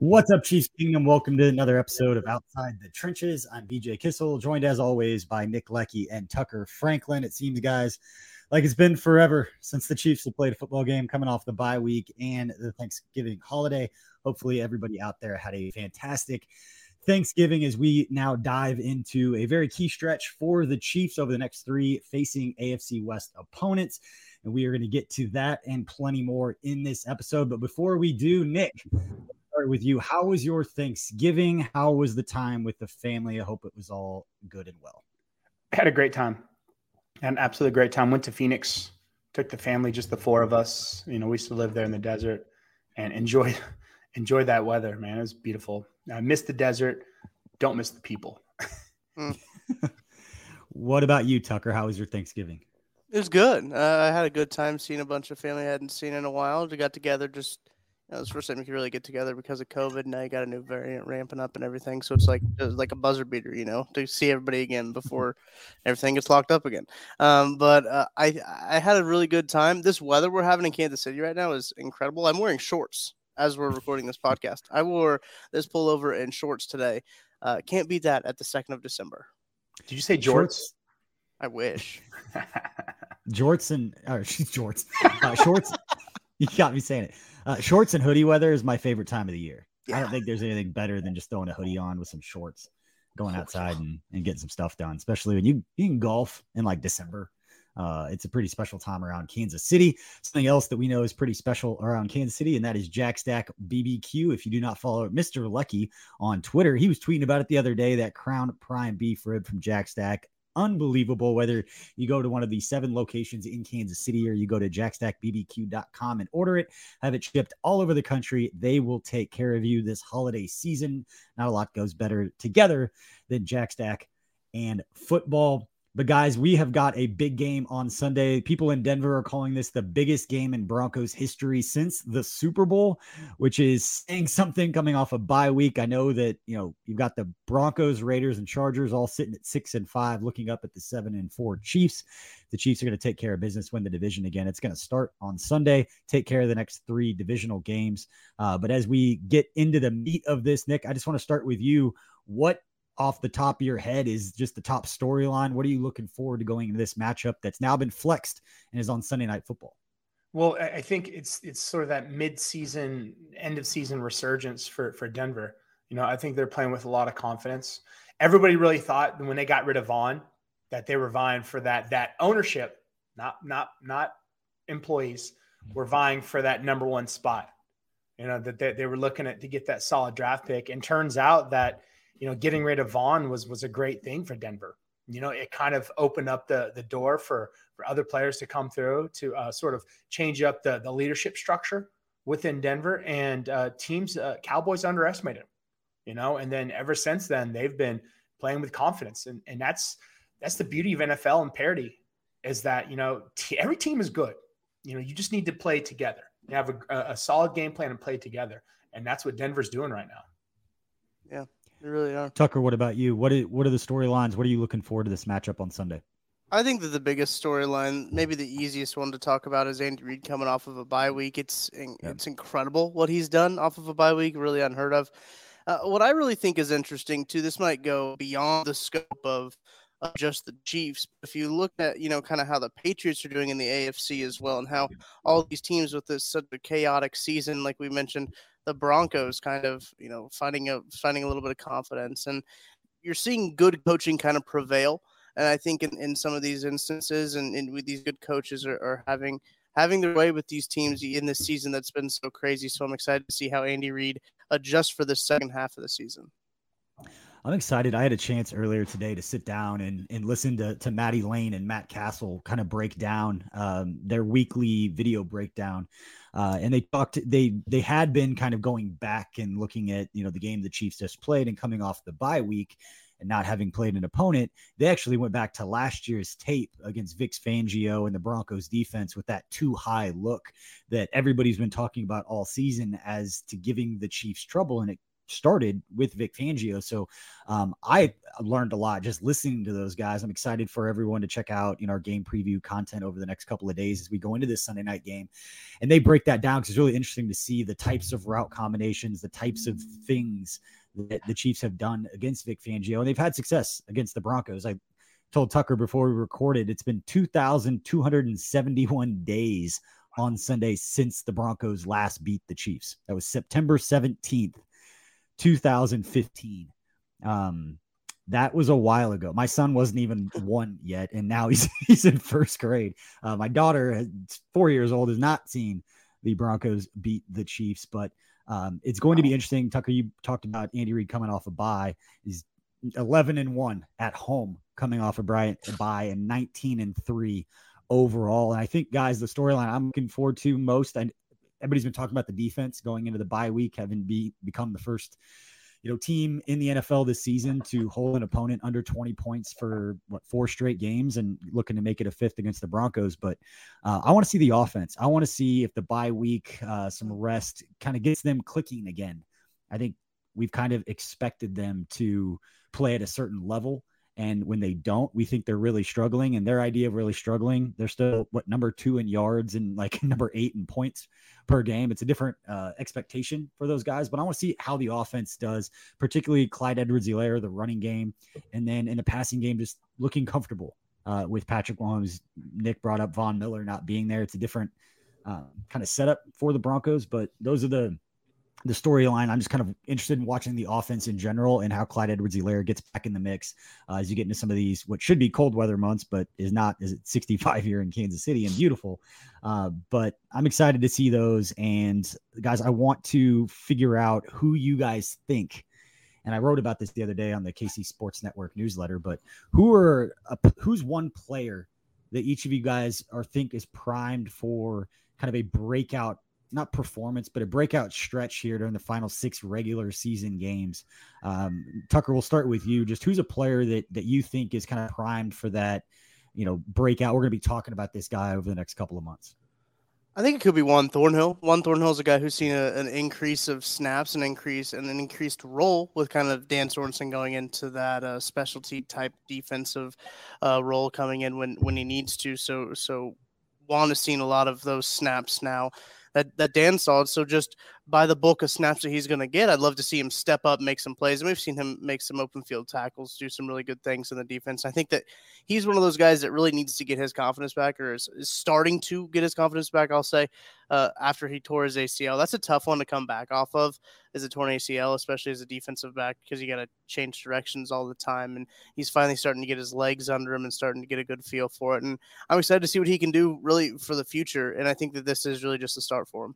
What's up, Chiefs Kingdom? Welcome to another episode of Outside the Trenches. I'm BJ Kissel, joined as always by Nick Leckey and Tucker Franklin. It seems, guys, like it's been forever since the Chiefs have played a football game coming off the bye week and the Thanksgiving holiday. Hopefully, everybody out there had a fantastic Thanksgiving as we now dive into a very key stretch for the Chiefs over the next three facing AFC West opponents. And we are going to get to that and plenty more in this episode. But before we do, Nick, start with you. How was your Thanksgiving? How was the time with the family? I hope it was all good and well. I had a great time. Had an absolutely great time. Went to Phoenix, took the family, just the four of us. You know, we used to live there in the desert and enjoy enjoy that weather, man. It was beautiful. I miss the desert. Don't miss the people. mm. what about you, Tucker? How was your Thanksgiving? It was good. Uh, I had a good time seeing a bunch of family I hadn't seen in a while. We got together just you know, it's the first time we could really get together because of COVID. Now you got a new variant ramping up and everything, so it's like it's like a buzzer beater, you know, to see everybody again mm-hmm. before everything gets locked up again. Um, but uh, I I had a really good time. This weather we're having in Kansas City right now is incredible. I'm wearing shorts as we're recording this podcast. I wore this pullover and shorts today. Uh, can't beat that at the second of December. Did you say jorts? I wish. jorts and or jorts, uh, shorts. you got me saying it. Uh, shorts and hoodie weather is my favorite time of the year. Yeah. I don't think there's anything better than just throwing a hoodie on with some shorts, going outside and, and getting some stuff done, especially when you, you can golf in like December. Uh, it's a pretty special time around Kansas City. Something else that we know is pretty special around Kansas City, and that is Jack Stack BBQ. If you do not follow Mr. Leckey on Twitter, he was tweeting about it the other day. That Crown Prime beef rib from Jack Stack unbelievable. Whether you go to one of the seven locations in Kansas City or you go to jackstackbbq.com and order it, have it shipped all over the country, they will take care of you this holiday season. Not a lot goes better together than Jackstack and football. But guys, we have got a big game on Sunday. People in Denver are calling this the biggest game in Broncos history since the Super Bowl, which is saying something coming off a bye week. I know that, you know, you've got the Broncos, Raiders, and Chargers all sitting at six and five, looking up at the seven and four Chiefs. The Chiefs are going to take care of business, win the division again. It's going to start on Sunday, take care of the next three divisional games. Uh, but as we get into the meat of this, Nick, I just want to start with you. What off the top of your head is just the top storyline? What are you looking forward to going into this matchup that's now been flexed and is on Sunday Night Football? Well, I think it's it's sort of that mid-season, end of season resurgence for for Denver. You know, I think they're playing with a lot of confidence. Everybody really thought when they got rid of Von that they were vying for that that ownership, not not not employees, were vying for that number one spot. You know that they, they were looking at to get that solid draft pick, and turns out that you know, getting rid of Von was was a great thing for Denver. You know, it kind of opened up the the door for for other players to come through to uh, sort of change up the the leadership structure within Denver. And uh, teams, uh, Cowboys underestimated, you know, and then ever since then they've been playing with confidence, and and that's that's the beauty of NFL and parity is that you know t- every team is good. You know, you just need to play together. You have a, a solid game plan and play together, and that's what Denver's doing right now. Yeah, they really are. Tucker, what about you? What are, what are the storylines? What are you looking forward to this matchup on Sunday? I think that the biggest storyline, maybe the easiest one to talk about, is Andy Reid coming off of a bye week. It's it's incredible what he's done off of a bye week, really unheard of. Uh, what I really think is interesting too. This might go beyond the scope of, of just the Chiefs. If you look at you know kind of how the Patriots are doing in the AFC as well, and how all these teams with this such a chaotic season, like we mentioned, the Broncos kind of you know finding a finding a little bit of confidence, and you're seeing good coaching kind of prevail and I think in, in some of these instances, and, and with these good coaches are, are having having their way with these teams in this season that's been so crazy. So I'm excited to see how Andy Reid adjusts for the second half of the season. I'm excited. I had a chance earlier today to sit down and, and listen to, to Maddie Lane and Matt Castle kind of break down um, their weekly video breakdown. Uh, and they talked, they, they had been kind of going back and looking at, you know, the game the Chiefs just played and coming off the bye week and not having played an opponent, they actually went back to last year's tape against Vic Fangio and the Broncos defense with that too high look that everybody's been talking about all season as to giving the Chiefs trouble. And it started with Vic Fangio. So um, I learned a lot just listening to those guys. I'm excited for everyone to check out know our game preview content over the next couple of days as we go into this Sunday night game, and they break that down because it's really interesting to see the types of route combinations, the types of things that the Chiefs have done against Vic Fangio, and they've had success against the Broncos. I told Tucker before we recorded, it's been 2,271 days on Sunday since the Broncos last beat the Chiefs. That was September 17th, 2015. Um, that was a while ago. My son wasn't even one yet, and now he's he's in first grade. Uh, my daughter, four years old, has not seen the Broncos beat the Chiefs, but um, it's going to be interesting. Tucker, you talked about Andy Reid coming off a bye. He's 11 and 1 at home coming off a Bryant bye and 19 and 3 overall. And I think, guys, the storyline I'm looking forward to most, and everybody's been talking about the defense going into the bye week, having be become the first you know, team in the NFL this season to hold an opponent under 20 points for what four straight games and looking to make it a fifth against the Broncos. But uh, I want to see the offense. I want to see if the bye week, uh, some rest, kind of gets them clicking again. I think we've kind of expected them to play at a certain level. And when they don't, we think they're really struggling. And their idea of really struggling, they're still what number two in yards and like number eight in points per game. It's a different uh, expectation for those guys, but I want to see how the offense does, particularly Clyde Edwards-Helaire, the running game, and then in the passing game, just looking comfortable uh, with Patrick Mahomes. Nick brought up Von Miller not being there. It's a different uh, kind of setup for the Broncos, but those are the the storyline. I'm just kind of interested in watching the offense in general and how Clyde Edwards-Helaire gets back in the mix uh, as you get into some of these what should be cold weather months, but is not. Is it 65 here in Kansas City and beautiful? Uh, but I'm excited to see those. And guys, I want to figure out who you guys think. And I wrote about this the other day on the KC Sports Network newsletter. But who are who's one player that each of you guys are think is primed for kind of a breakout not performance, but a breakout stretch here during the final six regular season games. Um, Tucker, we'll start with you. Just who's a player that that you think is kind of primed for that, you know, breakout? We're going to be talking about this guy over the next couple of months. I think it could be Juan Thornhill. Juan Thornhill is a guy who's seen a, an increase of snaps, an increase and an increased role with kind of Dan Sorensen going into that uh, specialty type defensive uh, role coming in when when he needs to. So so Juan has seen a lot of those snaps now that that Dan saw. So just by the bulk of snaps that he's going to get, I'd love to see him step up, make some plays. And we've seen him make some open field tackles, do some really good things in the defense. I think that he's one of those guys that really needs to get his confidence back, or is, is starting to get his confidence back. I'll say uh, after he tore his ACL, that's a tough one to come back off of. Is a torn ACL, especially as a defensive back, because you got to change directions all the time. And he's finally starting to get his legs under him and starting to get a good feel for it. And I'm excited to see what he can do really for the future. And I think that this is really just a start for him.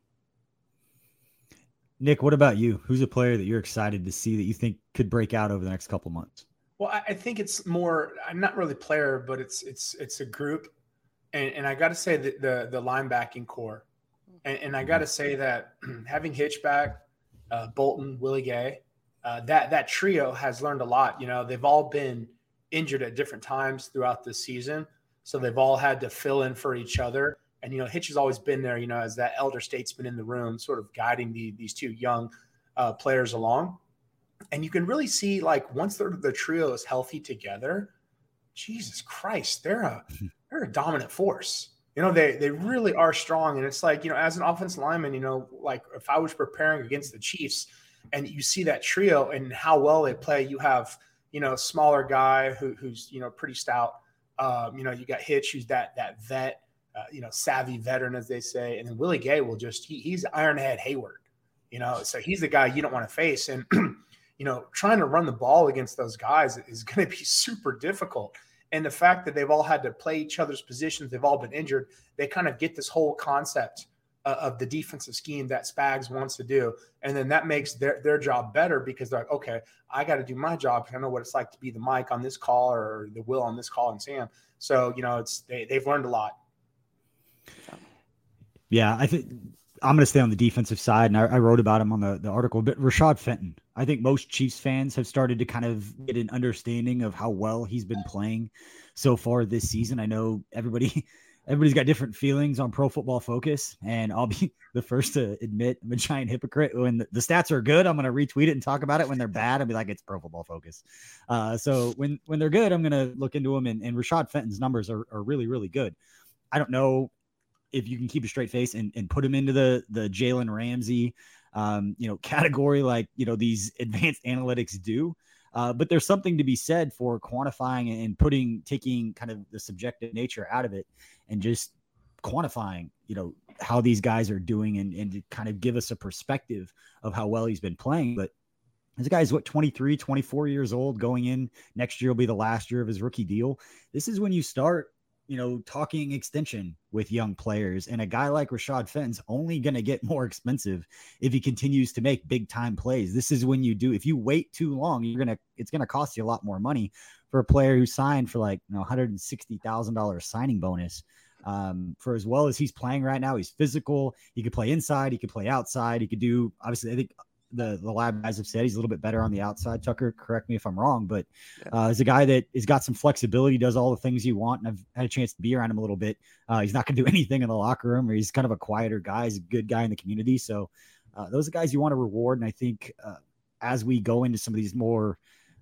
Nick, what about you? Who's a player that you're excited to see that you think could break out over the next couple months? Well, I think it's more. I'm not really player, but it's it's it's a group, and, and I got to say that the the linebacking core, and, and I got to say that having Hitchback, uh, Bolton, Willie Gay, uh, that that trio has learned a lot. You know, they've all been injured at different times throughout the season, so they've all had to fill in for each other. And you know, Hitch has always been there, you know, as that elder statesman in the room, sort of guiding the, these two young uh, players along. And you can really see, like, once the, the trio is healthy together, Jesus Christ, they're a they're a dominant force. You know, they they really are strong. And it's like, you know, as an offensive lineman, you know, like if I was preparing against the Chiefs and you see that trio and how well they play, you have, you know, a smaller guy who, who's, you know, pretty stout. Um, you know, you got Hitch, who's that that vet, uh, you know, savvy veteran, as they say. And then Willie Gay will just he, he's Ironhead Heyward, you know, so he's the guy you don't want to face. And you know, trying to run the ball against those guys is going to be super difficult. And the fact that they've all had to play each other's positions, they've all been injured, they kind of get this whole concept uh, of the defensive scheme that Spags wants to do. And then that makes their, their job better because they're like, okay, I got to do my job. I know what it's like to be the Mike on this call or the Will on this call and Sam. So, you know, it's they, they've learned a lot. Yeah, I think I'm going to stay on the defensive side, and I, I, wrote about him on the, the article. But Rashad Fenton, I think most Chiefs fans have started to kind of get an understanding of how well he's been playing so far this season. I know everybody everybody's got different feelings on Pro Football Focus, and I'll be the first to admit I'm a giant hypocrite. When the, the stats are good, I'm going to retweet it and talk about it. When they're bad, I'll be like, it's Pro Football Focus. Uh, so when when they're good, I'm going to look into them. And, and Rashad Fenton's numbers are, are really really good. I don't know if you can keep a straight face and, and put him into the the Jalen Ramsey, um, you know, category like you know these advanced analytics do. Uh, but there's something to be said for quantifying and putting taking kind of the subjective nature out of it and just quantifying, you know, how these guys are doing and, and to kind of give us a perspective of how well he's been playing. But this guy's what 23, 24 years old going in next year will be the last year of his rookie deal. This is when you start you know, talking extension with young players. And a guy like Rashad Fenton's only going to get more expensive if he continues to make big time plays. This is when you do, if you wait too long, you're going to, it's going to cost you a lot more money for a player who signed for like, you know, $160,000 signing bonus. Um, for as well as he's playing right now, he's physical. He could play inside, he could play outside, he could do obviously. I think the the lab guys have said he's a little bit better on the outside. Tucker, correct me if I'm wrong, but uh, he's a guy that has got some flexibility, does all the things you want, and I've had a chance to be around him a little bit. Uh, he's not going to do anything in the locker room, or he's kind of a quieter guy. He's a good guy in the community, so uh, those are guys you want to reward. And I think uh, as we go into some of these more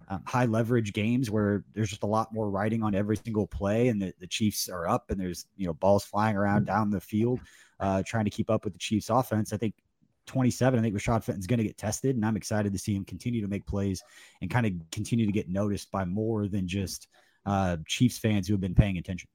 um, high leverage games where there's just a lot more riding on every single play, and the, the Chiefs are up, and there's you know balls flying around down the field, uh, trying to keep up with the Chiefs offense. I think 27, I think Rashad Fenton's going to get tested, and I'm excited to see him continue to make plays and kind of continue to get noticed by more than just uh, Chiefs fans who have been paying attention.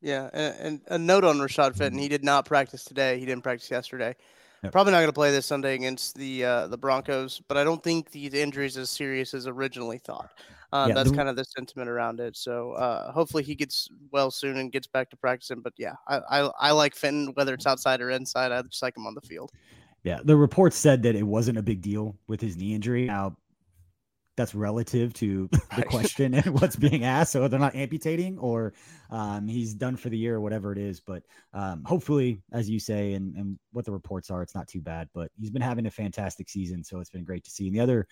Yeah, and, and a note on Rashad Fenton: mm-hmm. he did not practice today. He didn't practice yesterday. Yep. Probably not going to play this Sunday against the uh, the Broncos, but I don't think the injury is as serious as originally thought. Uh, yeah, that's the, kind of the sentiment around it. So uh, hopefully he gets well soon and gets back to practicing. But yeah, I, I, I like Fenton whether it's outside or inside. I just like him on the field. Yeah, the report said that it wasn't a big deal with his knee injury. Now, that's relative to the question and what's being asked. So they're not amputating or um, he's done for the year or whatever it is. But um, hopefully, as you say, and, and what the reports are, it's not too bad. But he's been having a fantastic season. So it's been great to see. And the other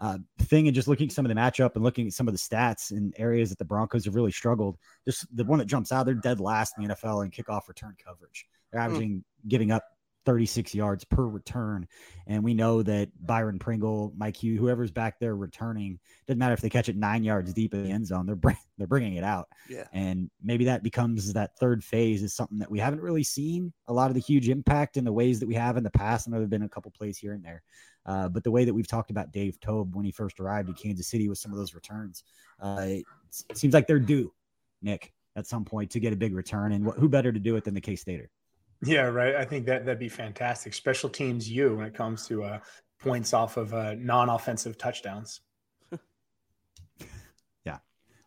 uh, thing, and just looking at some of the matchup and looking at some of the stats and areas that the Broncos have really struggled, just the one that jumps out, they're dead last in the NFL in kickoff return coverage. They're hmm. averaging mm. giving up 36 yards per return. And we know that Byron Pringle, Mike Hugh, whoever's back there returning, doesn't matter if they catch it nine yards deep in the end zone, they're bring, they're bringing it out. Yeah. And maybe that becomes that third phase is something that we haven't really seen a lot of the huge impact in the ways that we have in the past. And there have been a couple plays here and there. Uh, but the way that we've talked about Dave Toub when he first arrived in Kansas City with some of those returns, uh, it seems like they're due, Nick, at some point to get a big return. And wh- who better to do it than the K Stater? Yeah, right. I think that that'd be fantastic. Special teams, you when it comes to uh, points off of uh, non-offensive touchdowns. yeah,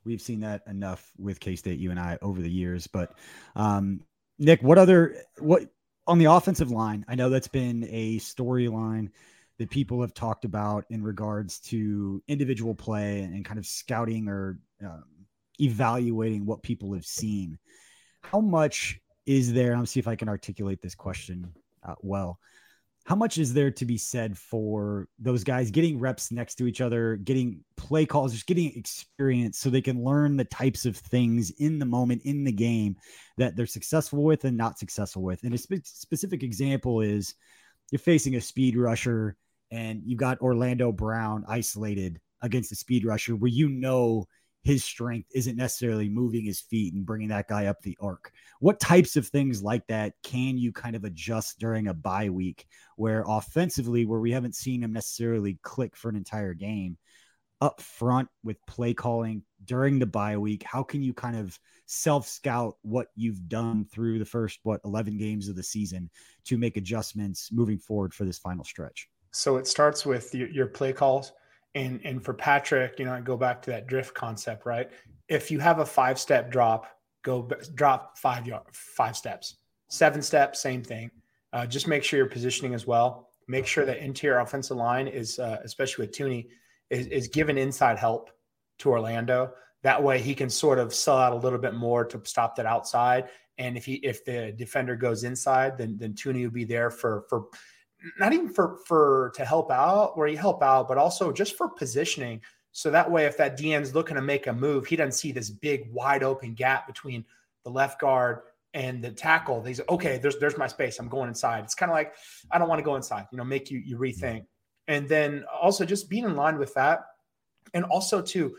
we've seen that enough with K State, you and I, over the years. But um, Nick, what other what on the offensive line? I know that's been a storyline that people have talked about in regards to individual play and kind of scouting or um, evaluating what people have seen. How much is there? I'm see if I can articulate this question uh, well. How much is there to be said for those guys getting reps next to each other, getting play calls, just getting experience so they can learn the types of things in the moment in the game that they're successful with and not successful with? And a spe- specific example is you're facing a speed rusher and you've got Orlando Brown isolated against a speed rusher where you know his strength isn't necessarily moving his feet and bringing that guy up the arc. What types of things like that can you kind of adjust during a bye week where offensively, where we haven't seen him necessarily click for an entire game, up front with play calling during the bye week? How can you kind of self scout what you've done through the first, what, 11 games of the season to make adjustments moving forward for this final stretch? So it starts with your, play calls and and for Patrick, you know, I go back to that drift concept, right? If you have a five step drop, go drop five yard, five steps, seven steps, same thing. Uh, just make sure you're positioning as well. Make sure that interior offensive line is, uh, especially with Thuney, is, is given inside help to Orlando. That way he can sort of sell out a little bit more to stop that outside. And if he if the defender goes inside, then then Thuney will be there for for not even for for to help out where you help out, but also just for positioning. So that way, if that DN's looking to make a move, he doesn't see this big wide open gap between the left guard and the tackle. He's okay. There's there's my space. I'm going inside. It's kind of like I don't want to go inside. You know, make you you rethink. And then also just being in line with that, and also too,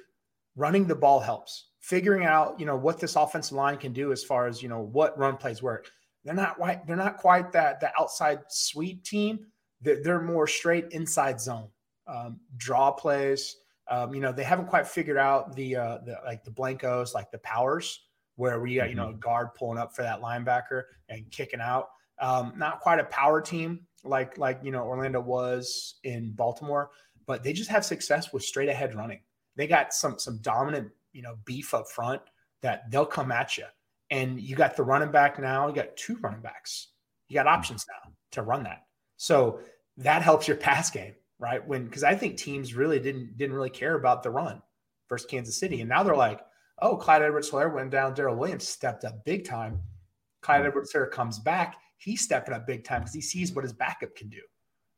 running the ball helps. Figuring out you know what this offensive line can do as far as you know what run plays work. They're not quite, they're not quite that the outside sweep team. They're, they're more straight inside zone um, draw plays. Um, you know, they haven't quite figured out the uh, the like the blankos, like the powers, where we got you know a mm-hmm. guard pulling up for that linebacker and kicking out. Um, not quite a power team like like you know Orlando was in Baltimore, but they just have success with straight ahead running. They got some some dominant you know beef up front that they'll come at you and you got the running back now. You got two running backs. You got hmm. options now to run that. So that helps your pass game, right? When because I think teams really didn't didn't really care about the run versus Kansas City, and now they're hmm. like, oh, Clyde Edwards-Helaire went down. Darrel Williams stepped up big time. Clyde hmm. Edwards-Helaire comes back. He's stepping up big time because he sees what his backup can do.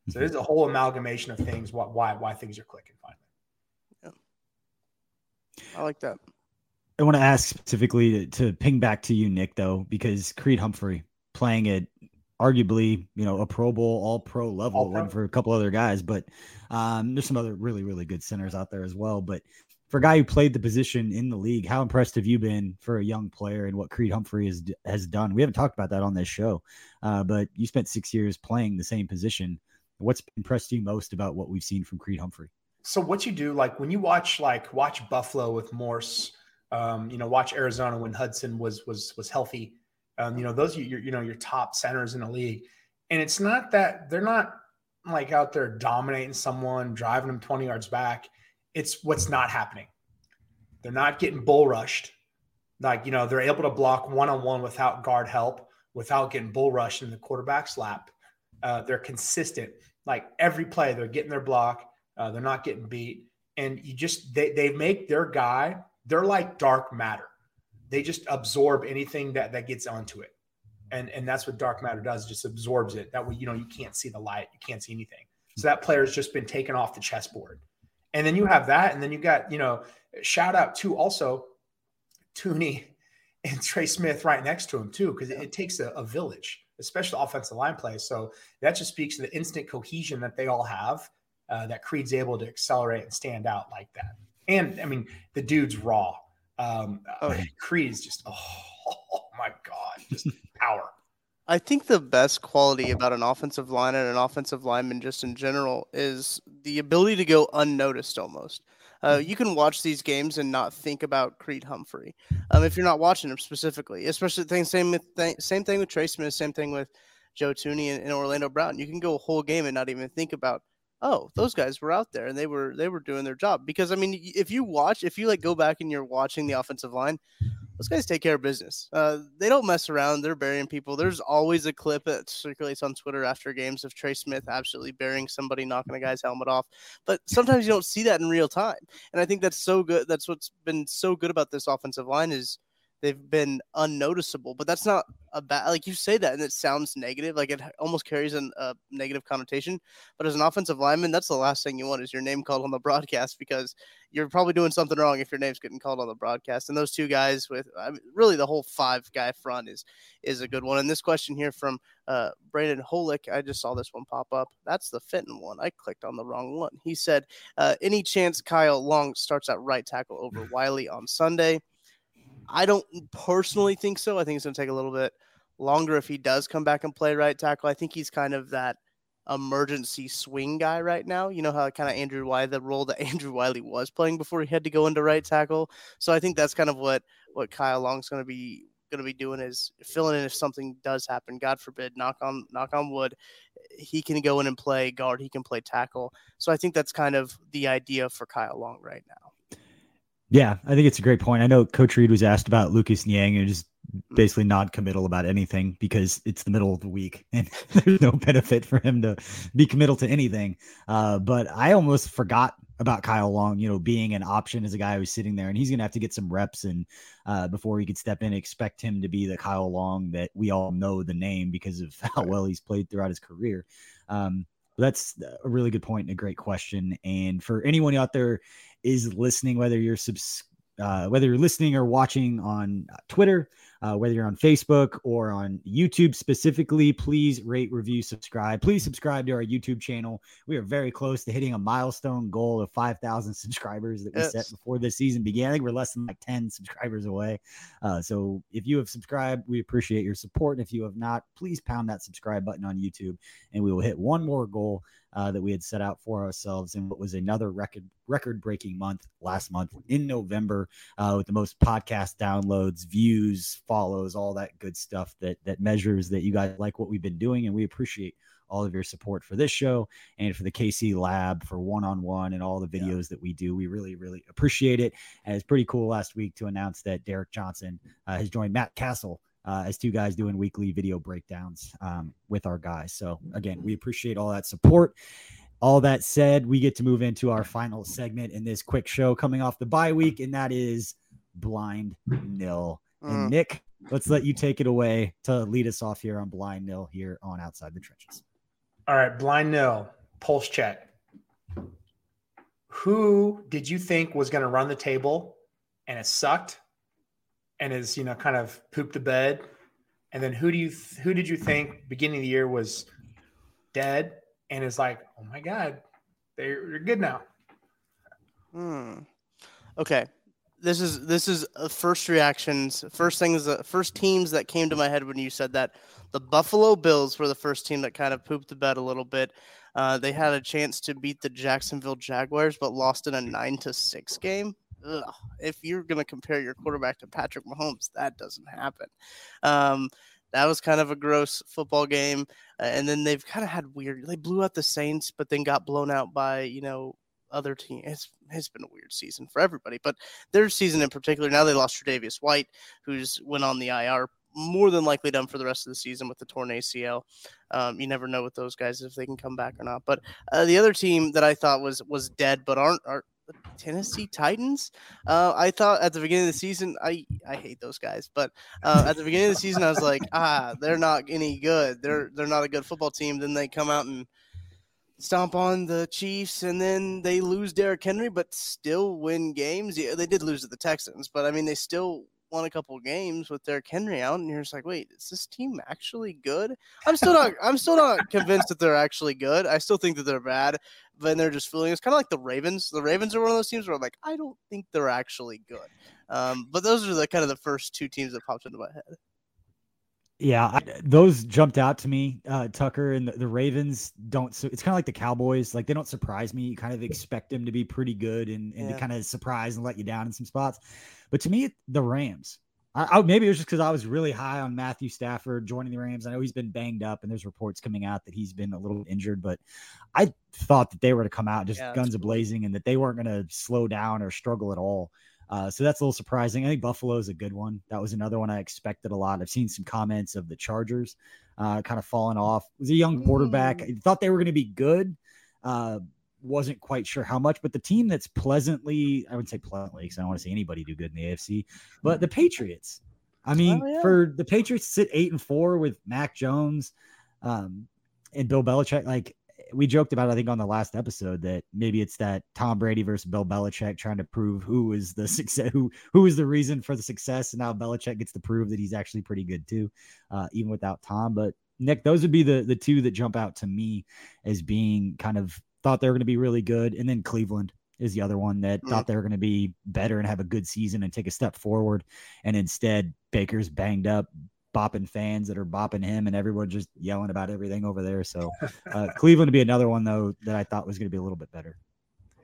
So there's a whole amalgamation of things. Why why things are clicking finally. Yeah, I like that. I want to ask specifically to, to ping back to you, Nick, though, because Creed Humphrey playing at arguably, you know, a Pro Bowl, all pro level, all pro. for a couple other guys, but um, there's some other really, really good centers out there as well. But for a guy who played the position in the league, how impressed have you been for a young player and what Creed Humphrey has has done? We haven't talked about that on this show, uh, but you spent six years playing the same position. What's impressed you most about what we've seen from Creed Humphrey? So what you do, like when you watch, like watch Buffalo with Morse um, you know, watch Arizona when Hudson was was was healthy. Um, you know, those are your you know your top centers in the league, and it's not that they're not like out there dominating someone, driving them 20 yards back. It's what's not happening. They're not getting bull rushed. Like, you know, they're able to block one on one without guard help, without getting bull rushed in the quarterback's lap. Uh, they're consistent. Like every play, they're getting their block. Uh, they're not getting beat. And you just, they, they make their guy they're like dark matter. They just absorb anything that that gets onto it. And and that's what dark matter does, just absorbs it. That way, you know, you can't see the light, you can't see anything. So that player's just been taken off the chessboard. And then you have that, and then you got, you know, shout out to also Thuney and Trey Smith right next to him too, because it, it, takes a, a, village, especially offensive line play. So that just speaks to the instant cohesion that they all have. Uh, that Creed's able to accelerate and stand out like that and I mean the dude's raw. Um, oh. Creed is just oh, oh my god, just power. I think the best quality about an offensive line and an offensive lineman, just in general, is the ability to go unnoticed almost. Uh, mm-hmm. you can watch these games and not think about Creed Humphrey um, if you're not watching him specifically. Especially thing, same with th- same thing with Trey Smith, same thing with Joe Thuney and, and Orlando Brown. You can go a whole game and not even think about oh those guys were out there and they were they were doing their job. Because i mean if you watch if you like go back and you're watching the offensive line those guys take care of business. Uh, they don't mess around. They're burying people. There's always a clip that circulates on twitter after games of trey smith absolutely burying somebody knocking a guy's helmet off. But sometimes you don't see that in real time. And i think that's so good that's what's been so good about this offensive line is they've been unnoticeable. But that's not a bad. Like you say that, and it sounds negative. Like it almost carries an, a negative connotation. But as an offensive lineman, that's the last thing you want is your name called on the broadcast because you're probably doing something wrong if your name's getting called on the broadcast. And those two guys with I mean, really the whole five guy front is is a good one. And this question here from uh, Brandon Holick, I just saw this one pop up. That's the Fenton one. I clicked on the wrong one. He said, uh, "Any chance Kyle Long starts at right tackle over Wylie on Sunday?" I don't personally think so. I think it's going to take a little bit longer if he does come back and play right tackle. I think he's kind of that emergency swing guy right now. You know how kind of Andrew Wylie, the role that Andrew Wylie was playing before he had to go into right tackle. So I think that's kind of what what Kyle Long's going to be going to be doing is filling in if something does happen. God forbid, knock on knock on wood, he can go in and play guard. He can play tackle. So I think that's kind of the idea for Kyle Long right now. Yeah, I think it's a great point. I know Coach Reid was asked about Lucas Niang and just basically non-committal about anything because it's the middle of the week and there's no benefit for him to be committal to anything. Uh, but I almost forgot about Kyle Long, you know, being an option as a guy who's sitting there and he's going to have to get some reps and uh, before he could step in, expect him to be the Kyle Long that we all know the name because of how well he's played throughout his career. Um, that's a really good point and a great question. And for anyone out there is listening, whether you're subs- uh, whether you're listening or watching on uh, Twitter, uh, whether you're on Facebook or on YouTube specifically, please rate, review, subscribe. Please subscribe to our YouTube channel. We are very close to hitting a milestone goal of 5,000 subscribers that we yes. set before this season began. I think we're less than like 10 subscribers away. Uh, so if you have subscribed, we appreciate your support. And if you have not, please pound that subscribe button on YouTube and we will hit one more goal uh, that we had set out for ourselves in what was another record record breaking month last month in November uh, with the most podcast downloads, views, follows, all that good stuff that that measures that you guys like what we've been doing, and we appreciate all of your support for this show and for the KC Lab for one on one and all the videos yeah. that we do. We really, really appreciate it. And it's pretty cool last week to announce that Derek Johnson uh, has joined Matt Castle uh, as two guys doing weekly video breakdowns um, with our guys. So, again, we appreciate all that support. All that said, we get to move into our final segment in this quick show coming off the bye week, and that is blind nil. And mm. Nick, let's let you take it away to lead us off here on blind nil here on Outside the Trenches. All right, blind nil, pulse check. Who did you think was going to run the table and it sucked? And is you know kind of pooped the bed. And then who do you who did you think beginning of the year was dead and is like oh my god they're, good now? Hmm. Okay. This is this is uh, first reactions first things uh, first teams that came to my head when you said that. The buffalo bills were the first team that kind of pooped the bed a little bit. Uh, they had a chance to beat the jacksonville jaguars but lost in a nine to six game ugh, if you're going to compare your quarterback to Patrick Mahomes, that doesn't happen. Um, that was kind of a gross football game. Uh, and then they've kind of had weird, they blew out the Saints, but then got blown out by, you know, other team. It's, it's been a weird season for everybody, but their season in particular, now they lost Tre'Davious White, who's went on the IR more than likely done for the rest of the season with the torn ACL. Um, you never know with those guys if they can come back or not. But uh, the other team that I thought was was dead, but aren't are Tennessee Titans. Uh, I thought at the beginning of the season, I I hate those guys, but uh, at the beginning of the season, I was like, ah, they're not any good. They're they're not a good football team. Then they come out and stomp on the Chiefs, and then they lose Derrick Henry, but still win games. Yeah, they did lose to the Texans, but I mean, they still won a couple games with Derrick Henry out, and you're just like, wait, is this team actually good? I'm still not. I'm still not convinced that they're actually good. I still think that they're bad, but they're just fooling. It's kind of like the Ravens. The Ravens are one of those teams where I'm like, I don't think they're actually good. Um, but those are the kind of the first two teams that popped into my head. Yeah, I, those jumped out to me. Uh, Tucker and the, the Ravens don't. So it's kind of like the Cowboys. Like they don't surprise me. You kind of expect them to be pretty good and, and yeah. to kind of surprise and let you down in some spots. But to me, the Rams. I, I maybe it was just because I was really high on Matthew Stafford joining the Rams. I know he's been banged up, and there's reports coming out that he's been a little injured. But I thought that they were to come out just yeah, guns a blazing, and that they weren't going to slow down or struggle at all. Uh, so that's a little surprising. I think Buffalo is a good one. That was another one I expected a lot. I've seen some comments of the Chargers uh, kind of falling off. It was a young quarterback. Mm. I thought they were going to be good. Uh, wasn't quite sure how much, but the team that's pleasantly, I wouldn't say pleasantly, because I don't want to see anybody do good in the AFC, but the Patriots. I mean, oh, yeah. for the Patriots sit eight and four with Mac Jones um, and Bill Belichick, like we joked about, I think on the last episode that maybe it's that Tom Brady versus Bill Belichick trying to prove who is the success, who who is the reason for the success, and now Belichick gets to prove that he's actually pretty good too, uh, even without Tom. But Nick, those would be the the two that jump out to me as being kind of thought they were going to be really good, and then Cleveland is the other one that mm. thought they were going to be better and have a good season and take a step forward, and instead Baker's banged up, bopping fans that are bopping him and everyone just yelling about everything over there. So uh, Cleveland to be another one though that I thought was going to be a little bit better.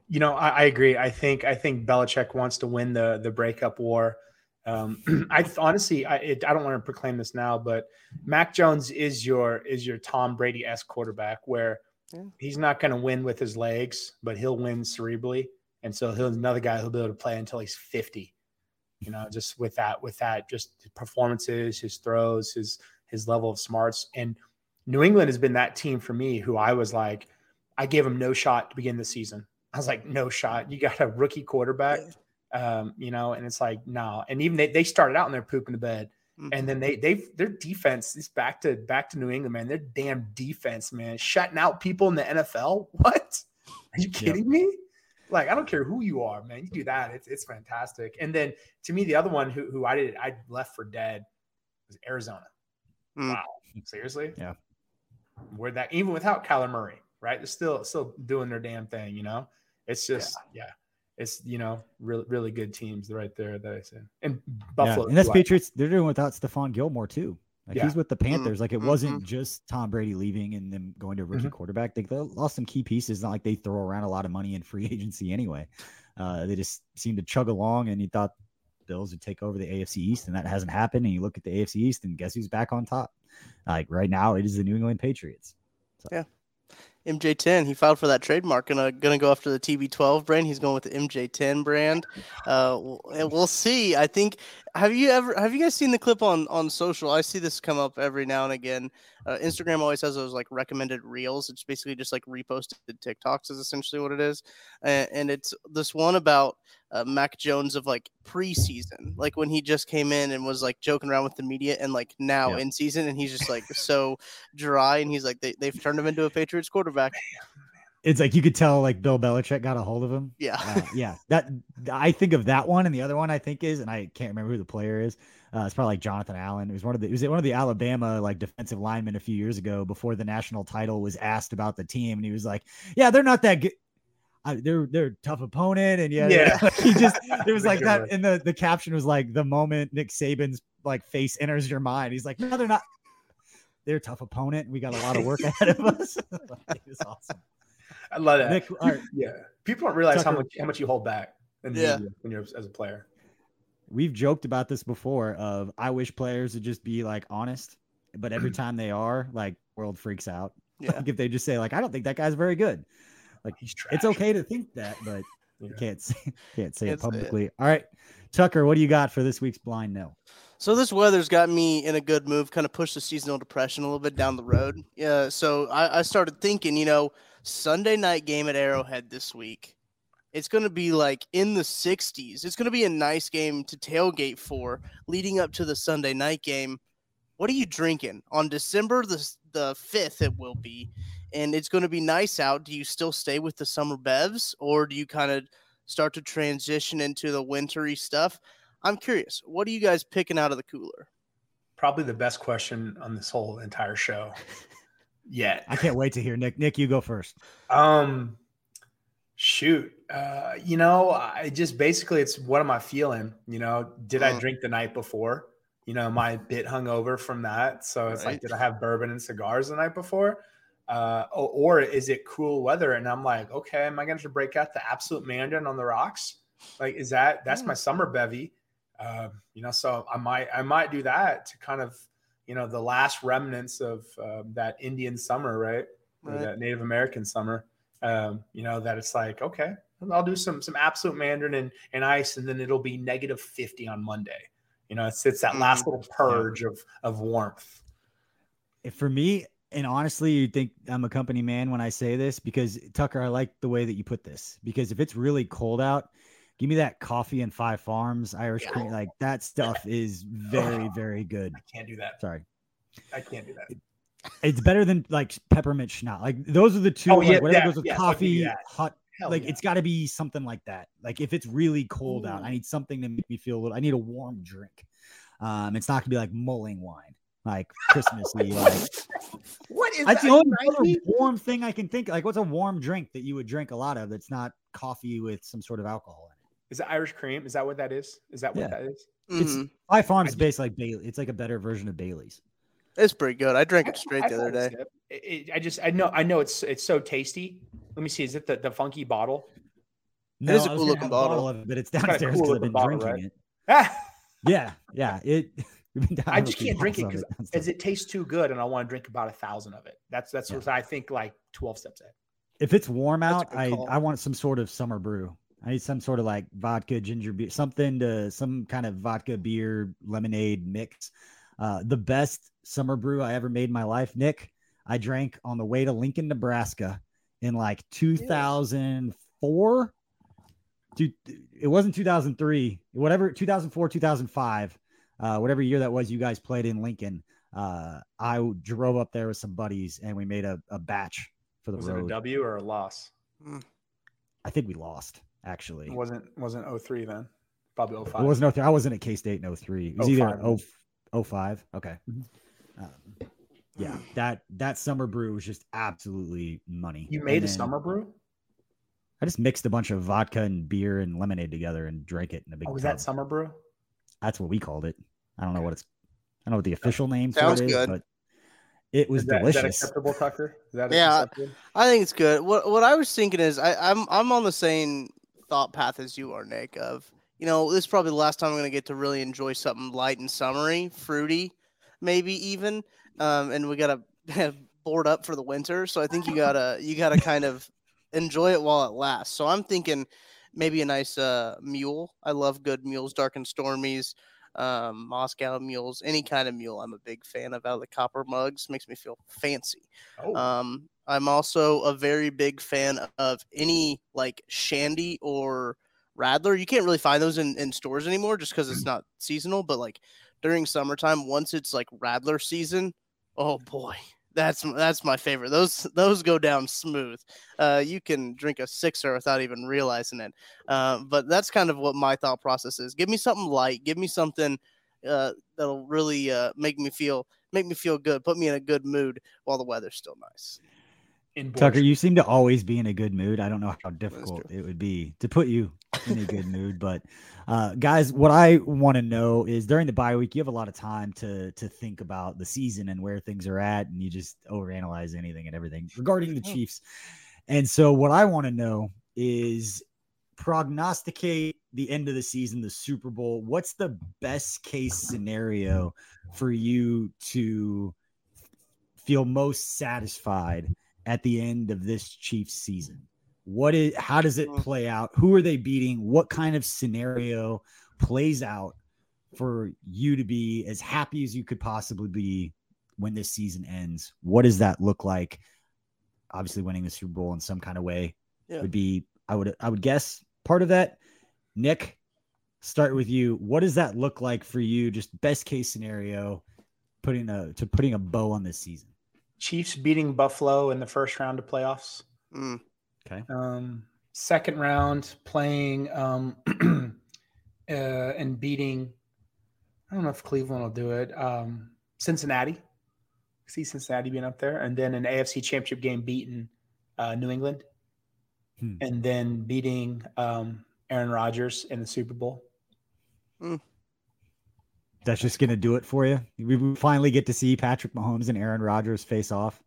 You know, I, I, agree. I think I think Belichick wants to win the the breakup war. Um, I honestly, I, it, I don't want to proclaim this now, but Mac Jones is your is your Tom Brady s quarterback, where yeah. he's not going to win with his legs, but he'll win cerebrally, and so he'll another guy who'll be able to play until he's fifty you know, just with that, with that, just performances, his throws, his his level of smarts. And New England has been that team for me who I was like, I gave him no shot to begin the season. I was like, no shot. You got a rookie quarterback, um, you know, and it's like, no. And even they, they started out and they're pooping the bed. Mm-hmm. And then they they their defense is back to back to New England, man. Their damn defense, man, shutting out people in the NFL. What? Are you kidding yep. me? Like I don't care who you are, man. You do that, it's it's fantastic. And then to me, the other one who who I did I left for dead was Arizona. Mm. Wow, seriously? Yeah. Where that even without Kyler Murray, right? They're still still doing their damn thing. You know, it's just yeah. yeah it's you know really really good teams right there that I said. And Buffalo, yeah. and that's Patriots. They're doing without Stephon Gilmore too. Like yeah. he's with the mm-hmm. Panthers. Like it wasn't mm-hmm. just Tom Brady leaving and them going to a rookie mm-hmm. quarterback. They, they lost some key pieces. Not like they throw around a lot of money in free agency anyway. Uh, they just seemed to chug along, and you thought Bills would take over the AFC East, and that hasn't happened. And you look at the AFC East, and guess who's back on top? Like right now, it is the New England Patriots. So. Yeah, MJ10. He filed for that trademark. Gonna gonna go after the TB12 brand. He's going with the MJ10 brand. Uh, we'll see. I think. Have you ever have you guys seen the clip on on social? I see this come up every now and again. Uh, Instagram always has those like recommended reels. It's basically just like reposted TikToks is essentially what it is, and, and it's this one about uh, Mac Jones of like preseason, like when he just came in and was like joking around with the media, and like now yeah. in season, and he's just like so dry, and he's like they, they've turned him into a Patriots quarterback. It's like you could tell like Bill Belichick got a hold of him. Yeah, uh, yeah. That I think of that one, and the other one I think is, and I can't remember who the player is. Uh, it's probably like Jonathan Allen. It was one of the it was one of the Alabama like defensive linemen a few years ago before the national title was asked about the team, and he was like, "Yeah, they're not that good." I, they're they're tough opponent, and yeah, yeah. Like he just it was like that. And the the caption was like the moment Nick Saban's like face enters your mind, he's like, no, they're not. They're a tough opponent. We got a lot of work ahead of us. it was awesome. I love that. Nick, right. Yeah, people don't realize Tucker, how much how much you hold back in the yeah. when you're as a player. We've joked about this before. Of I wish players would just be like honest, but every time they are, like world freaks out. Yeah. Like if they just say like, I don't think that guy's very good. Like he's trash. It's okay to think that, but yeah. you can't say can't say it publicly. It. All right, Tucker, what do you got for this week's blind no? So this weather's got me in a good move, kind of pushed the seasonal depression a little bit down the road. Yeah, so I, I started thinking, you know, Sunday night game at Arrowhead this week. It's going to be like in the 60s. It's going to be a nice game to tailgate for leading up to the Sunday night game. What are you drinking on December the the 5th it will be and it's going to be nice out, do you still stay with the summer bevs or do you kind of start to transition into the wintry stuff? I'm curious. What are you guys picking out of the cooler? Probably the best question on this whole entire show yet. I can't wait to hear Nick. Nick, you go first. Um, shoot. Uh, you know, I just basically it's what am I feeling? You know, did I mm. drink the night before? You know, am I a bit hungover from that? So it's right. like, did I have bourbon and cigars the night before? uh, or, is it cool weather? And I'm like, okay, am I going to break out the Absolut Mandarin on the rocks? Like, is that that's my summer bevy? Uh, you know, so I might I might do that to kind of you know the last remnants of uh, that Indian summer, right? right. that Native American summer. Um, you know that it's like okay, I'll do some some Absolut Mandarin and, and ice, and then it'll be negative fifty on Monday. You know, it's it's that last mm-hmm. little purge of of warmth. For me, and honestly, you think I'm a company man when I say this because Tucker, I like the way that you put this because if it's really cold out, Give me that coffee and five farms Irish cream. Like that stuff is very, very good. I can't do that. Sorry. I can't do that. It's better than like peppermint schnapps. Like those are the two. Oh, like, yeah, whatever that- goes with yes, I'll give coffee, hot. Hell like yeah. it's got to be something like that. Like if it's really cold out, I need something to make me feel a little. I need a warm drink. Um, it's not gonna be like mulling wine, like Christmassy. like What is that's that? the only other warm thing I can think. Of. Like what's a warm drink that you would drink a lot of that's not coffee with some sort of alcohol in it? Is it Irish cream? Is that what that is? Is that what Yeah. that is? It's- Mhm. Five Farms I is basically like Bailey. It's like a better version of Bailey's. It's pretty good. I drank it straight I the other day. it- it- it- I just I know I know it's it's so tasty. Let me see. Is it the, the funky bottle? No, is a I was cool looking have bottle. of it, but it's got a downstairs cool I've looking been bottle, drinking right? it. Ah, Yeah, yeah. It. we've been down I just can't drink it because of it tastes too good, and I want to drink about a thousand of it. That's that's Yeah. what I think. Like twelve steps ahead. if it's warm out, I call. I want some sort of summer brew. I need some sort of like vodka, ginger beer, something to some kind of vodka beer lemonade mix. Uh, the best summer brew I ever made in my life, Nick. I drank on the way to Lincoln, Nebraska, in like 2004. Dude, it wasn't 2003, whatever 2004, 2005, uh, whatever year that was. You guys played in Lincoln. Uh, I drove up there with some buddies and we made a, a batch for the Was it a road. W or a loss? I think we lost actually. It wasn't wasn't 03 then. Probably 05. It wasn't 03. I wasn't at K State in 03. It was either 05. 0, 05. Okay. Um, yeah, that that summer brew was just absolutely money. You And made a summer brew? I just mixed a bunch of vodka and beer and lemonade together and drank it in a big. Oh, was tub. that summer brew? That's what we called it. I don't know what it's. I don't know what the official name Sounds for it is, good. but it was Is that delicious. acceptable, Tucker? Is that Yeah. acceptable? I think it's good. What what I was thinking is I, I'm I'm on the same thought path as you are, Nick. Of you know, this is probably the last time I'm gonna get to really enjoy something light and summery, fruity, maybe even. Um, and we gotta board up for the winter, so I think you gotta you gotta kind of enjoy it while it lasts. So I'm thinking maybe a nice uh mule. I love good mules, dark and stormies. Um, Moscow mules, any kind of mule, I'm a big fan of. Out of the copper mugs, makes me feel fancy. Oh, Um, I'm also a very big fan of any like shandy or radler. You can't really find those in, in stores anymore just because it's not seasonal. But like during summertime, once it's like radler season, oh boy, that's that's my favorite. Those those go down smooth. Uh, you can drink a sixer without even realizing it. Uh, but that's kind of what my thought process is. Give me something light. Give me something uh, that'll really uh, make me feel make me feel good. Put me in a good mood while the weather's still nice. In Tucker, Borscht. you seem to always be in a good mood. I don't know how difficult it would be to put you in a good mood, but uh, guys, what I want to know is during the bye week, you have a lot of time to to think about the season and where things are at, and you just overanalyze anything and everything regarding the Oh. Chiefs. And so, what I want to know is prognosticate the end of the season, the Super Bowl. What's the best case scenario for you to feel most satisfied at the end of this Chiefs season? What is how does it Mm. play out? Who are they beating? What kind of scenario plays out for you to be as happy as you could possibly be when this season ends? What does that look like? Obviously winning the Super Bowl in some kind of way Yeah. would be I would I would guess part of that. Nick, start with you. What does that look like for you? Just best case scenario, putting a to putting a bow on this season. Chiefs beating Buffalo in the first round of playoffs. Mm. Okay. Um, second round playing um, uh, and beating. I don't know if Cleveland will do it. Um, Cincinnati. See Cincinnati being up there, and then an AFC Championship game beating uh, New England, Hmm. and then beating um, Aaron Rodgers in the Super Bowl. That's just gonna do it for you. We we finally get to see Patrick Mahomes and Aaron Rodgers face off.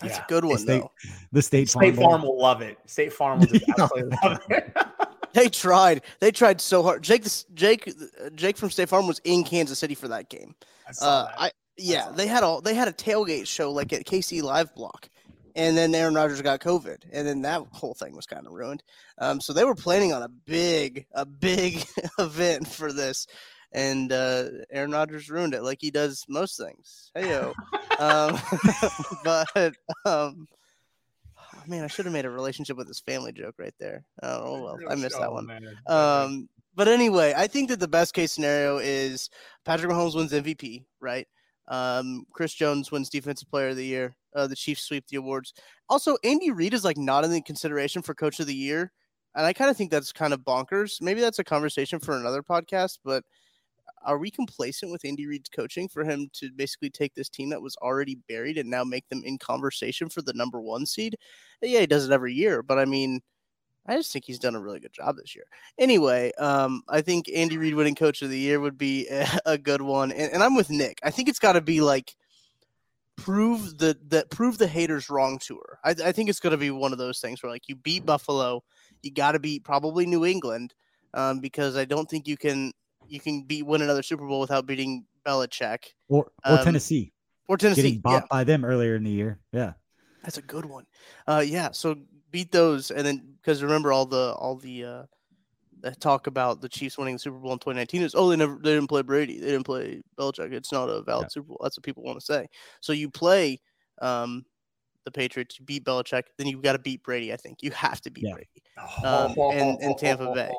That's Yeah. a good one State- though. The State, State Farm. Farm will love it. State Farm will absolutely love it. They tried. They tried so hard. Jake, Jake, uh, Jake from State Farm was in Kansas City for that game. I saw Uh, that. I yeah, saw they had a they had a tailgate show like at KC Live Block, and then Aaron Rodgers got COVID, and then that whole thing was kind of ruined. Um, so they were planning on a big a big event for this, and uh, Aaron Rodgers ruined it like he does most things. Hey yo, um, but um, man, I should have made a relationship with his family joke right there. Oh well, I missed that one. Um, but anyway, I think that the best case scenario is Patrick Mahomes wins MVP, right? Um, Chris Jones wins Defensive Player of the Year. Uh, the Chiefs sweep the awards. Also, Andy Reid is like not in the consideration for Coach of the Year, and I kind of think that's kind of bonkers. Maybe that's a conversation for another podcast. But are we complacent with Andy Reid's coaching for him to basically take this team that was already buried and now make them in conversation for the number one seed? Yeah, he does it every year, but I mean, I just think he's done a really good job this year. Anyway, um, I think Andy Reid winning Coach of the Year would be a, a good one, and, and I'm with Nick. I think it's got to be like prove the that prove the haters wrong tour. I, I think it's going to be one of those things where like you beat Buffalo, you got to beat probably New England, um, because I don't think you can you can beat win another Super Bowl without beating Belichick Or or Um, Tennessee or Tennessee. getting Yeah, bopped by them earlier in the year. Yeah. That's a good one. Uh, yeah. So beat those, and then because remember all the all the uh, the talk about the Chiefs winning the Super Bowl in 2019 is oh they never they didn't play Brady, they didn't play Belichick. It's not a valid Yeah. Super Bowl. That's what people want to say. So you play um, the Patriots, you beat Belichick, then you've got to beat Brady. I think you have to beat Yeah. Brady. um, and- and Tampa Bay.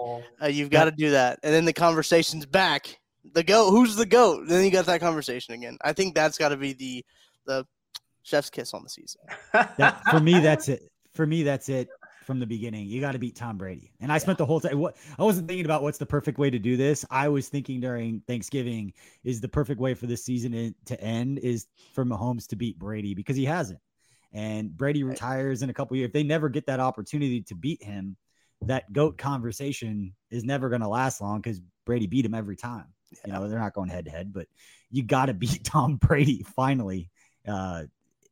Uh, you've got to do that, and then the conversation's back. The goat, who's the goat? Then you got that conversation again. I think that's got to be the the chef's kiss on the season. That, for me, that's it. For me, that's it from the beginning. You got to beat Tom Brady. And I spent the whole time. What I wasn't thinking about what's the perfect way to do this. I was thinking during Thanksgiving is the perfect way for this season to- to end is for Mahomes to beat Brady because he hasn't. And Brady retires in a couple years. If they never get that opportunity to beat him, that goat conversation is never going to last long because Brady beat him every time. You know, they're not going head to head, but you got to beat Tom Brady finally uh,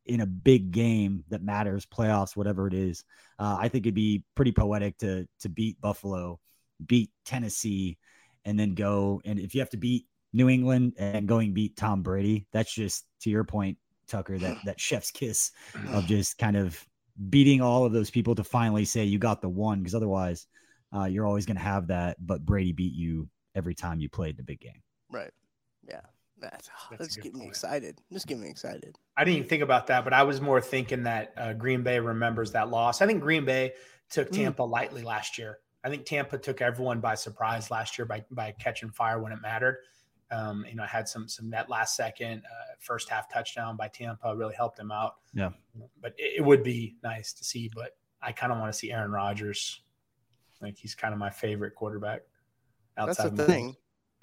in a big game that matters, playoffs, whatever it is. Uh, I think it'd be pretty poetic to to beat Buffalo, beat Tennessee, and then go. And if you have to beat New England and going beat Tom Brady, that's just to your point, Tucker. That that chef's kiss of just kind of beating all of those people to finally say you got the one, because otherwise, uh, you're always going to have that. But Brady beat you every time you played the big game. Right. Yeah. That's, That's a that's good getting me excited. Just get me excited. I didn't even think about that, but I was more thinking that uh, Green Bay remembers that loss. I think Green Bay took Mm. Tampa lightly last year. I think Tampa took everyone by surprise last year by by catching fire when it mattered. Um, you know, I had some some net last second uh, first half touchdown by Tampa really helped them out. Yeah. but it, it would be nice to see. But I kind of want to see Aaron Rodgers. Like he's kind of my favorite quarterback. That's the of thing.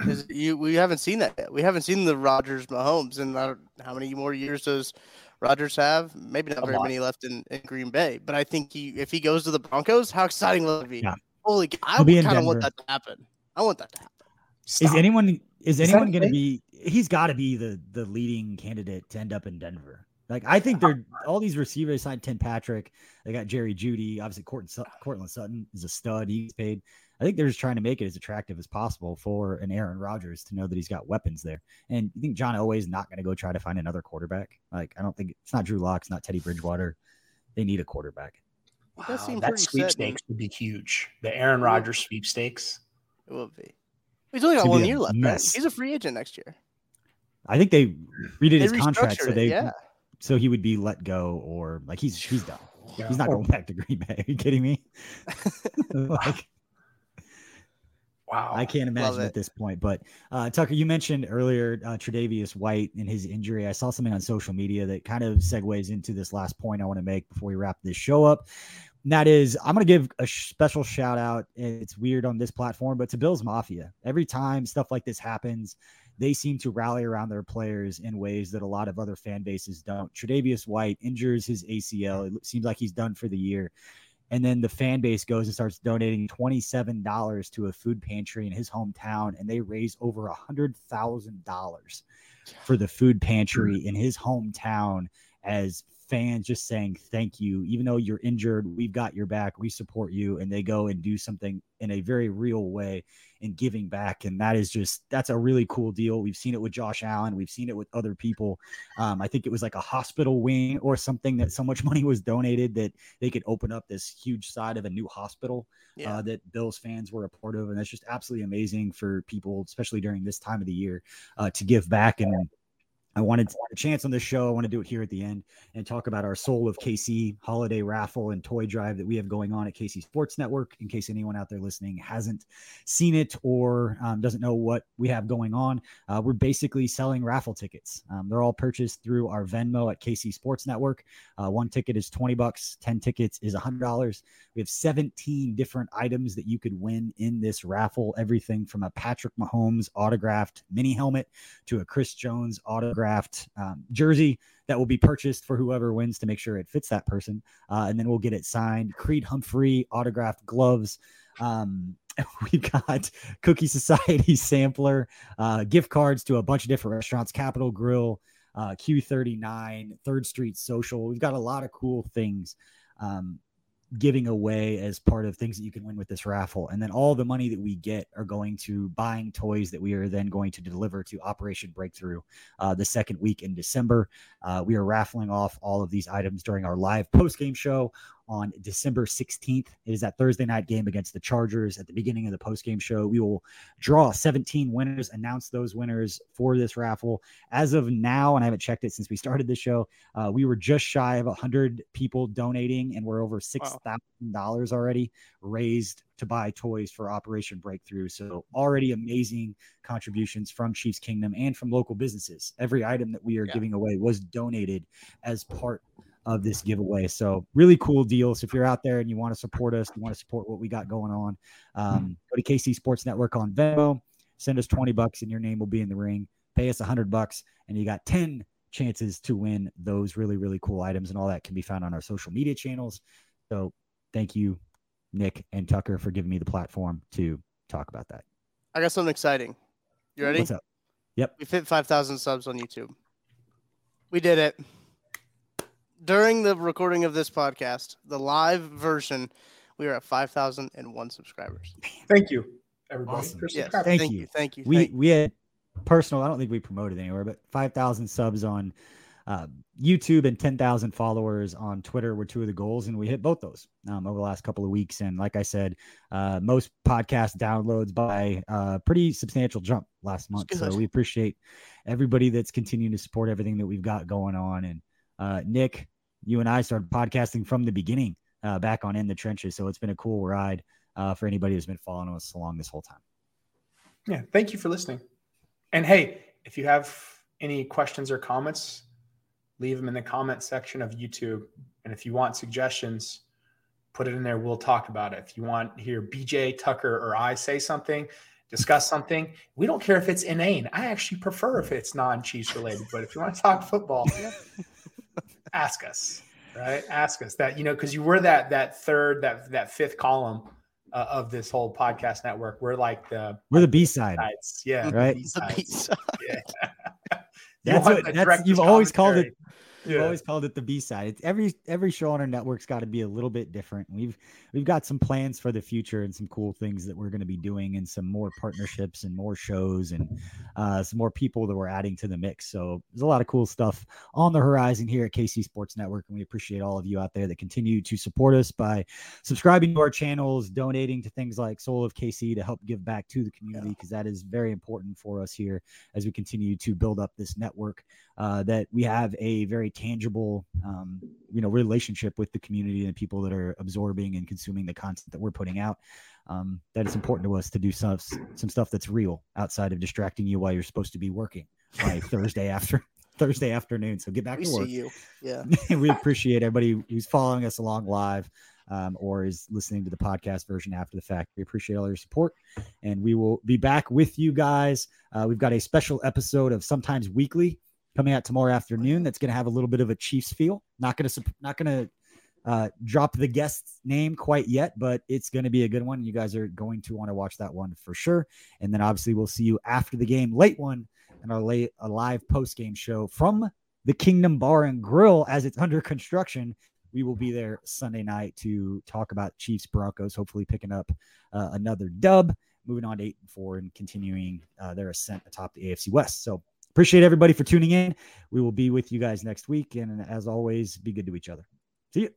Is you we haven't seen that yet. We haven't seen the Rodgers Mahomes, and how many more years does Rodgers have? Maybe not A very lot. many left in, in Green Bay. But I think he, if he goes to the Broncos, how exciting will it be? Yeah. Holy, cow, I He'll be in kind of want that to happen. I want that to happen. Is anyone is Is anyone going to be? He's got to be the the leading candidate to end up in Denver. Like I think they're all these receivers signed Tim Patrick. They got Jerry Jeudy. Obviously, Courtland, Sut- Courtland Sutton is a stud. He's paid. I think they're just trying to make it as attractive as possible for an Aaron Rodgers to know that he's got weapons there. And you think John Elway's not going to go try to find another quarterback? Like I don't think it's not Drew Lock, it's not Teddy Bridgewater. They need a quarterback. It does Wow, seem that sweepstakes would be huge. The Aaron Rodgers sweepstakes. It will be. He's only got one a year left. Right? He's a free agent next year. I think they redid They his contract restructured so it, they yeah. so he would be let go or like he's he's done. Yeah. He's not going back to Green Bay. Are you kidding me? like Wow. I can't imagine at this point. But uh, Tucker, you mentioned earlier uh, Tre'Davious White and his injury. I saw something on social media that kind of segues into this last point I want to make before we wrap this show up. And that is, I'm going to give a special shout out. It's weird on this platform, but to Bills Mafia. Every time stuff like this happens, they seem to rally around their players in ways that a lot of other fan bases don't. Tre'Davious White injures his ACL. It seems like he's done for the year. And then the fan base goes and starts donating $27 to a food pantry in his hometown, and they raise over a $100,000 for the food pantry in his hometown as fans just saying thank you. Even though you're injured we've got your back. We support you. And they go and do something in a very real way in giving back. And that is just that's a really cool deal. We've seen it with josh allen. We've seen it with other people. Um, i think it was like a hospital wing or something that so much money was donated that they could open up this huge side of a new hospital Yeah. uh, that bills fans were a part of. And that's just absolutely amazing for people especially during this time of the year uh, to give back and I wanted a chance on this show. I want to do it here at the end and talk about our Soul of KC holiday raffle and toy drive that we have going on at KC Sports Network. In case anyone out there listening hasn't seen it or um, doesn't know what we have going on, uh, we're basically selling raffle tickets. Um, they're all purchased through our Venmo at KC Sports Network. Uh, one ticket is 20 bucks, 10 tickets is $100. We have 17 different items that you could win in this raffle everything from a Patrick Mahomes autographed mini helmet to a Chris Jones autograph autographed um, jersey that will be purchased for whoever wins to make sure it fits that person. Uh, and then we'll get it signed. Creed Humphrey autographed gloves. Um, we've got Cookie Society sampler, uh, gift cards to a bunch of different restaurants, Capital Grille, uh, Q39, Third Street Social. We've got a lot of cool things. Um, giving away as part of things that you can win with this raffle. And then all the money that we get are going to buying toys that we are then going to deliver to Operation Breakthrough uh, the second week in December. Uh, we are raffling off all of these items during our live post game show on December 16th. It is that Thursday night game against the Chargers at the beginning of the post-game show. We will draw 17 winners, announce those winners for this raffle. As of now, and I haven't checked it since we started the show, uh, we were just shy of 100 people donating, and we're over $6,000 wow. already raised to buy toys for Operation Breakthrough. So already amazing contributions from Chiefs Kingdom and from local businesses. Every item that we are yeah. giving away was donated as part of this giveaway. So really cool deal. So if you're out there and you want to support us, you want to support what we got going on, um, go to KC Sports Network on Venmo, send us 20 bucks and your name will be in the ring. Pay us 100 bucks and you got 10 chances to win those really, really cool items. And all that can be found on our social media channels. So thank you, Nick and Tucker, for giving me the platform to talk about that. I got something exciting. You ready? What's up? Yep. We hit 5,000 subs on YouTube. We did it during the recording of this podcast, the live version, we are at 5,001 subscribers. Thank you, everybody. Awesome. Yes, thank, thank, you. Thank you. We, thank we had personal, I don't think we promoted anywhere, but 5,000 subs on uh, YouTube and 10,000 followers on Twitter were two of the goals, and we hit both those um, over the last couple of weeks. And like I said, uh, most podcast downloads by a uh, pretty substantial jump last month. So we appreciate everybody that's continuing to support everything that we've got going on. And uh, Nick, you and I started podcasting from the beginning uh, back on In the Trenches. So it's been a cool ride uh, for anybody who's been following us along this whole time. Yeah. Thank you for listening. And hey, if you have any questions or comments, leave them in the comment section of YouTube. And if you want suggestions, put it in there. We'll talk about it. If you want to hear BJ, Tucker, or I say something, discuss something. We don't care if it's inane. I actually prefer if it's non Chiefs related. But if you want to talk football, ask us, right? Ask us that, you know, because you were that that third, that that fifth column uh, of this whole podcast network. We're like the we're the B side, yeah, right. The B-side. Yeah. that's what that's, you've always called it We've yeah. always called it the B side. It's every every show on our network's got to be a little bit different. We've we've got some plans for the future and some cool things that we're going to be doing, and some more partnerships and more shows and uh, some more people that we're adding to the mix. So there's a lot of cool stuff on the horizon here at KC Sports Network, and we appreciate all of you out there that continue to support us by subscribing to our channels, donating to things like Soul of KC to help give back to the community because yeah. that is very important for us here as we continue to build up this network. Uh, that we have a very tangible, um, you know, relationship with the community and the people that are absorbing and consuming the content that we're putting out. Um, that it's important to us to do some some stuff that's real outside of distracting you while you're supposed to be working like Thursday after Thursday afternoon. So get back we to work. you. Yeah. we appreciate everybody who's following us along live um, or is listening to the podcast version after the fact. We appreciate all your support, and we will be back with you guys. Uh, we've got a special episode of Sometimes Weekly coming out tomorrow afternoon. That's going to have a little bit of a Chiefs feel. Not going to not going to uh, drop the guest's name quite yet, but it's going to be a good one. You guys are going to want to watch that one for sure. And then obviously we'll see you after the game, late one, and our late a live post game show from the Kingdom Bar and Grill as it's under construction. We will be there Sunday night to talk about Chiefs Broncos, hopefully picking up uh, another dub, moving on to eight and four, and continuing uh, their ascent atop the AFC West. So Appreciate everybody for tuning in. We will be with you guys next week. And as always, be good to each other. See you.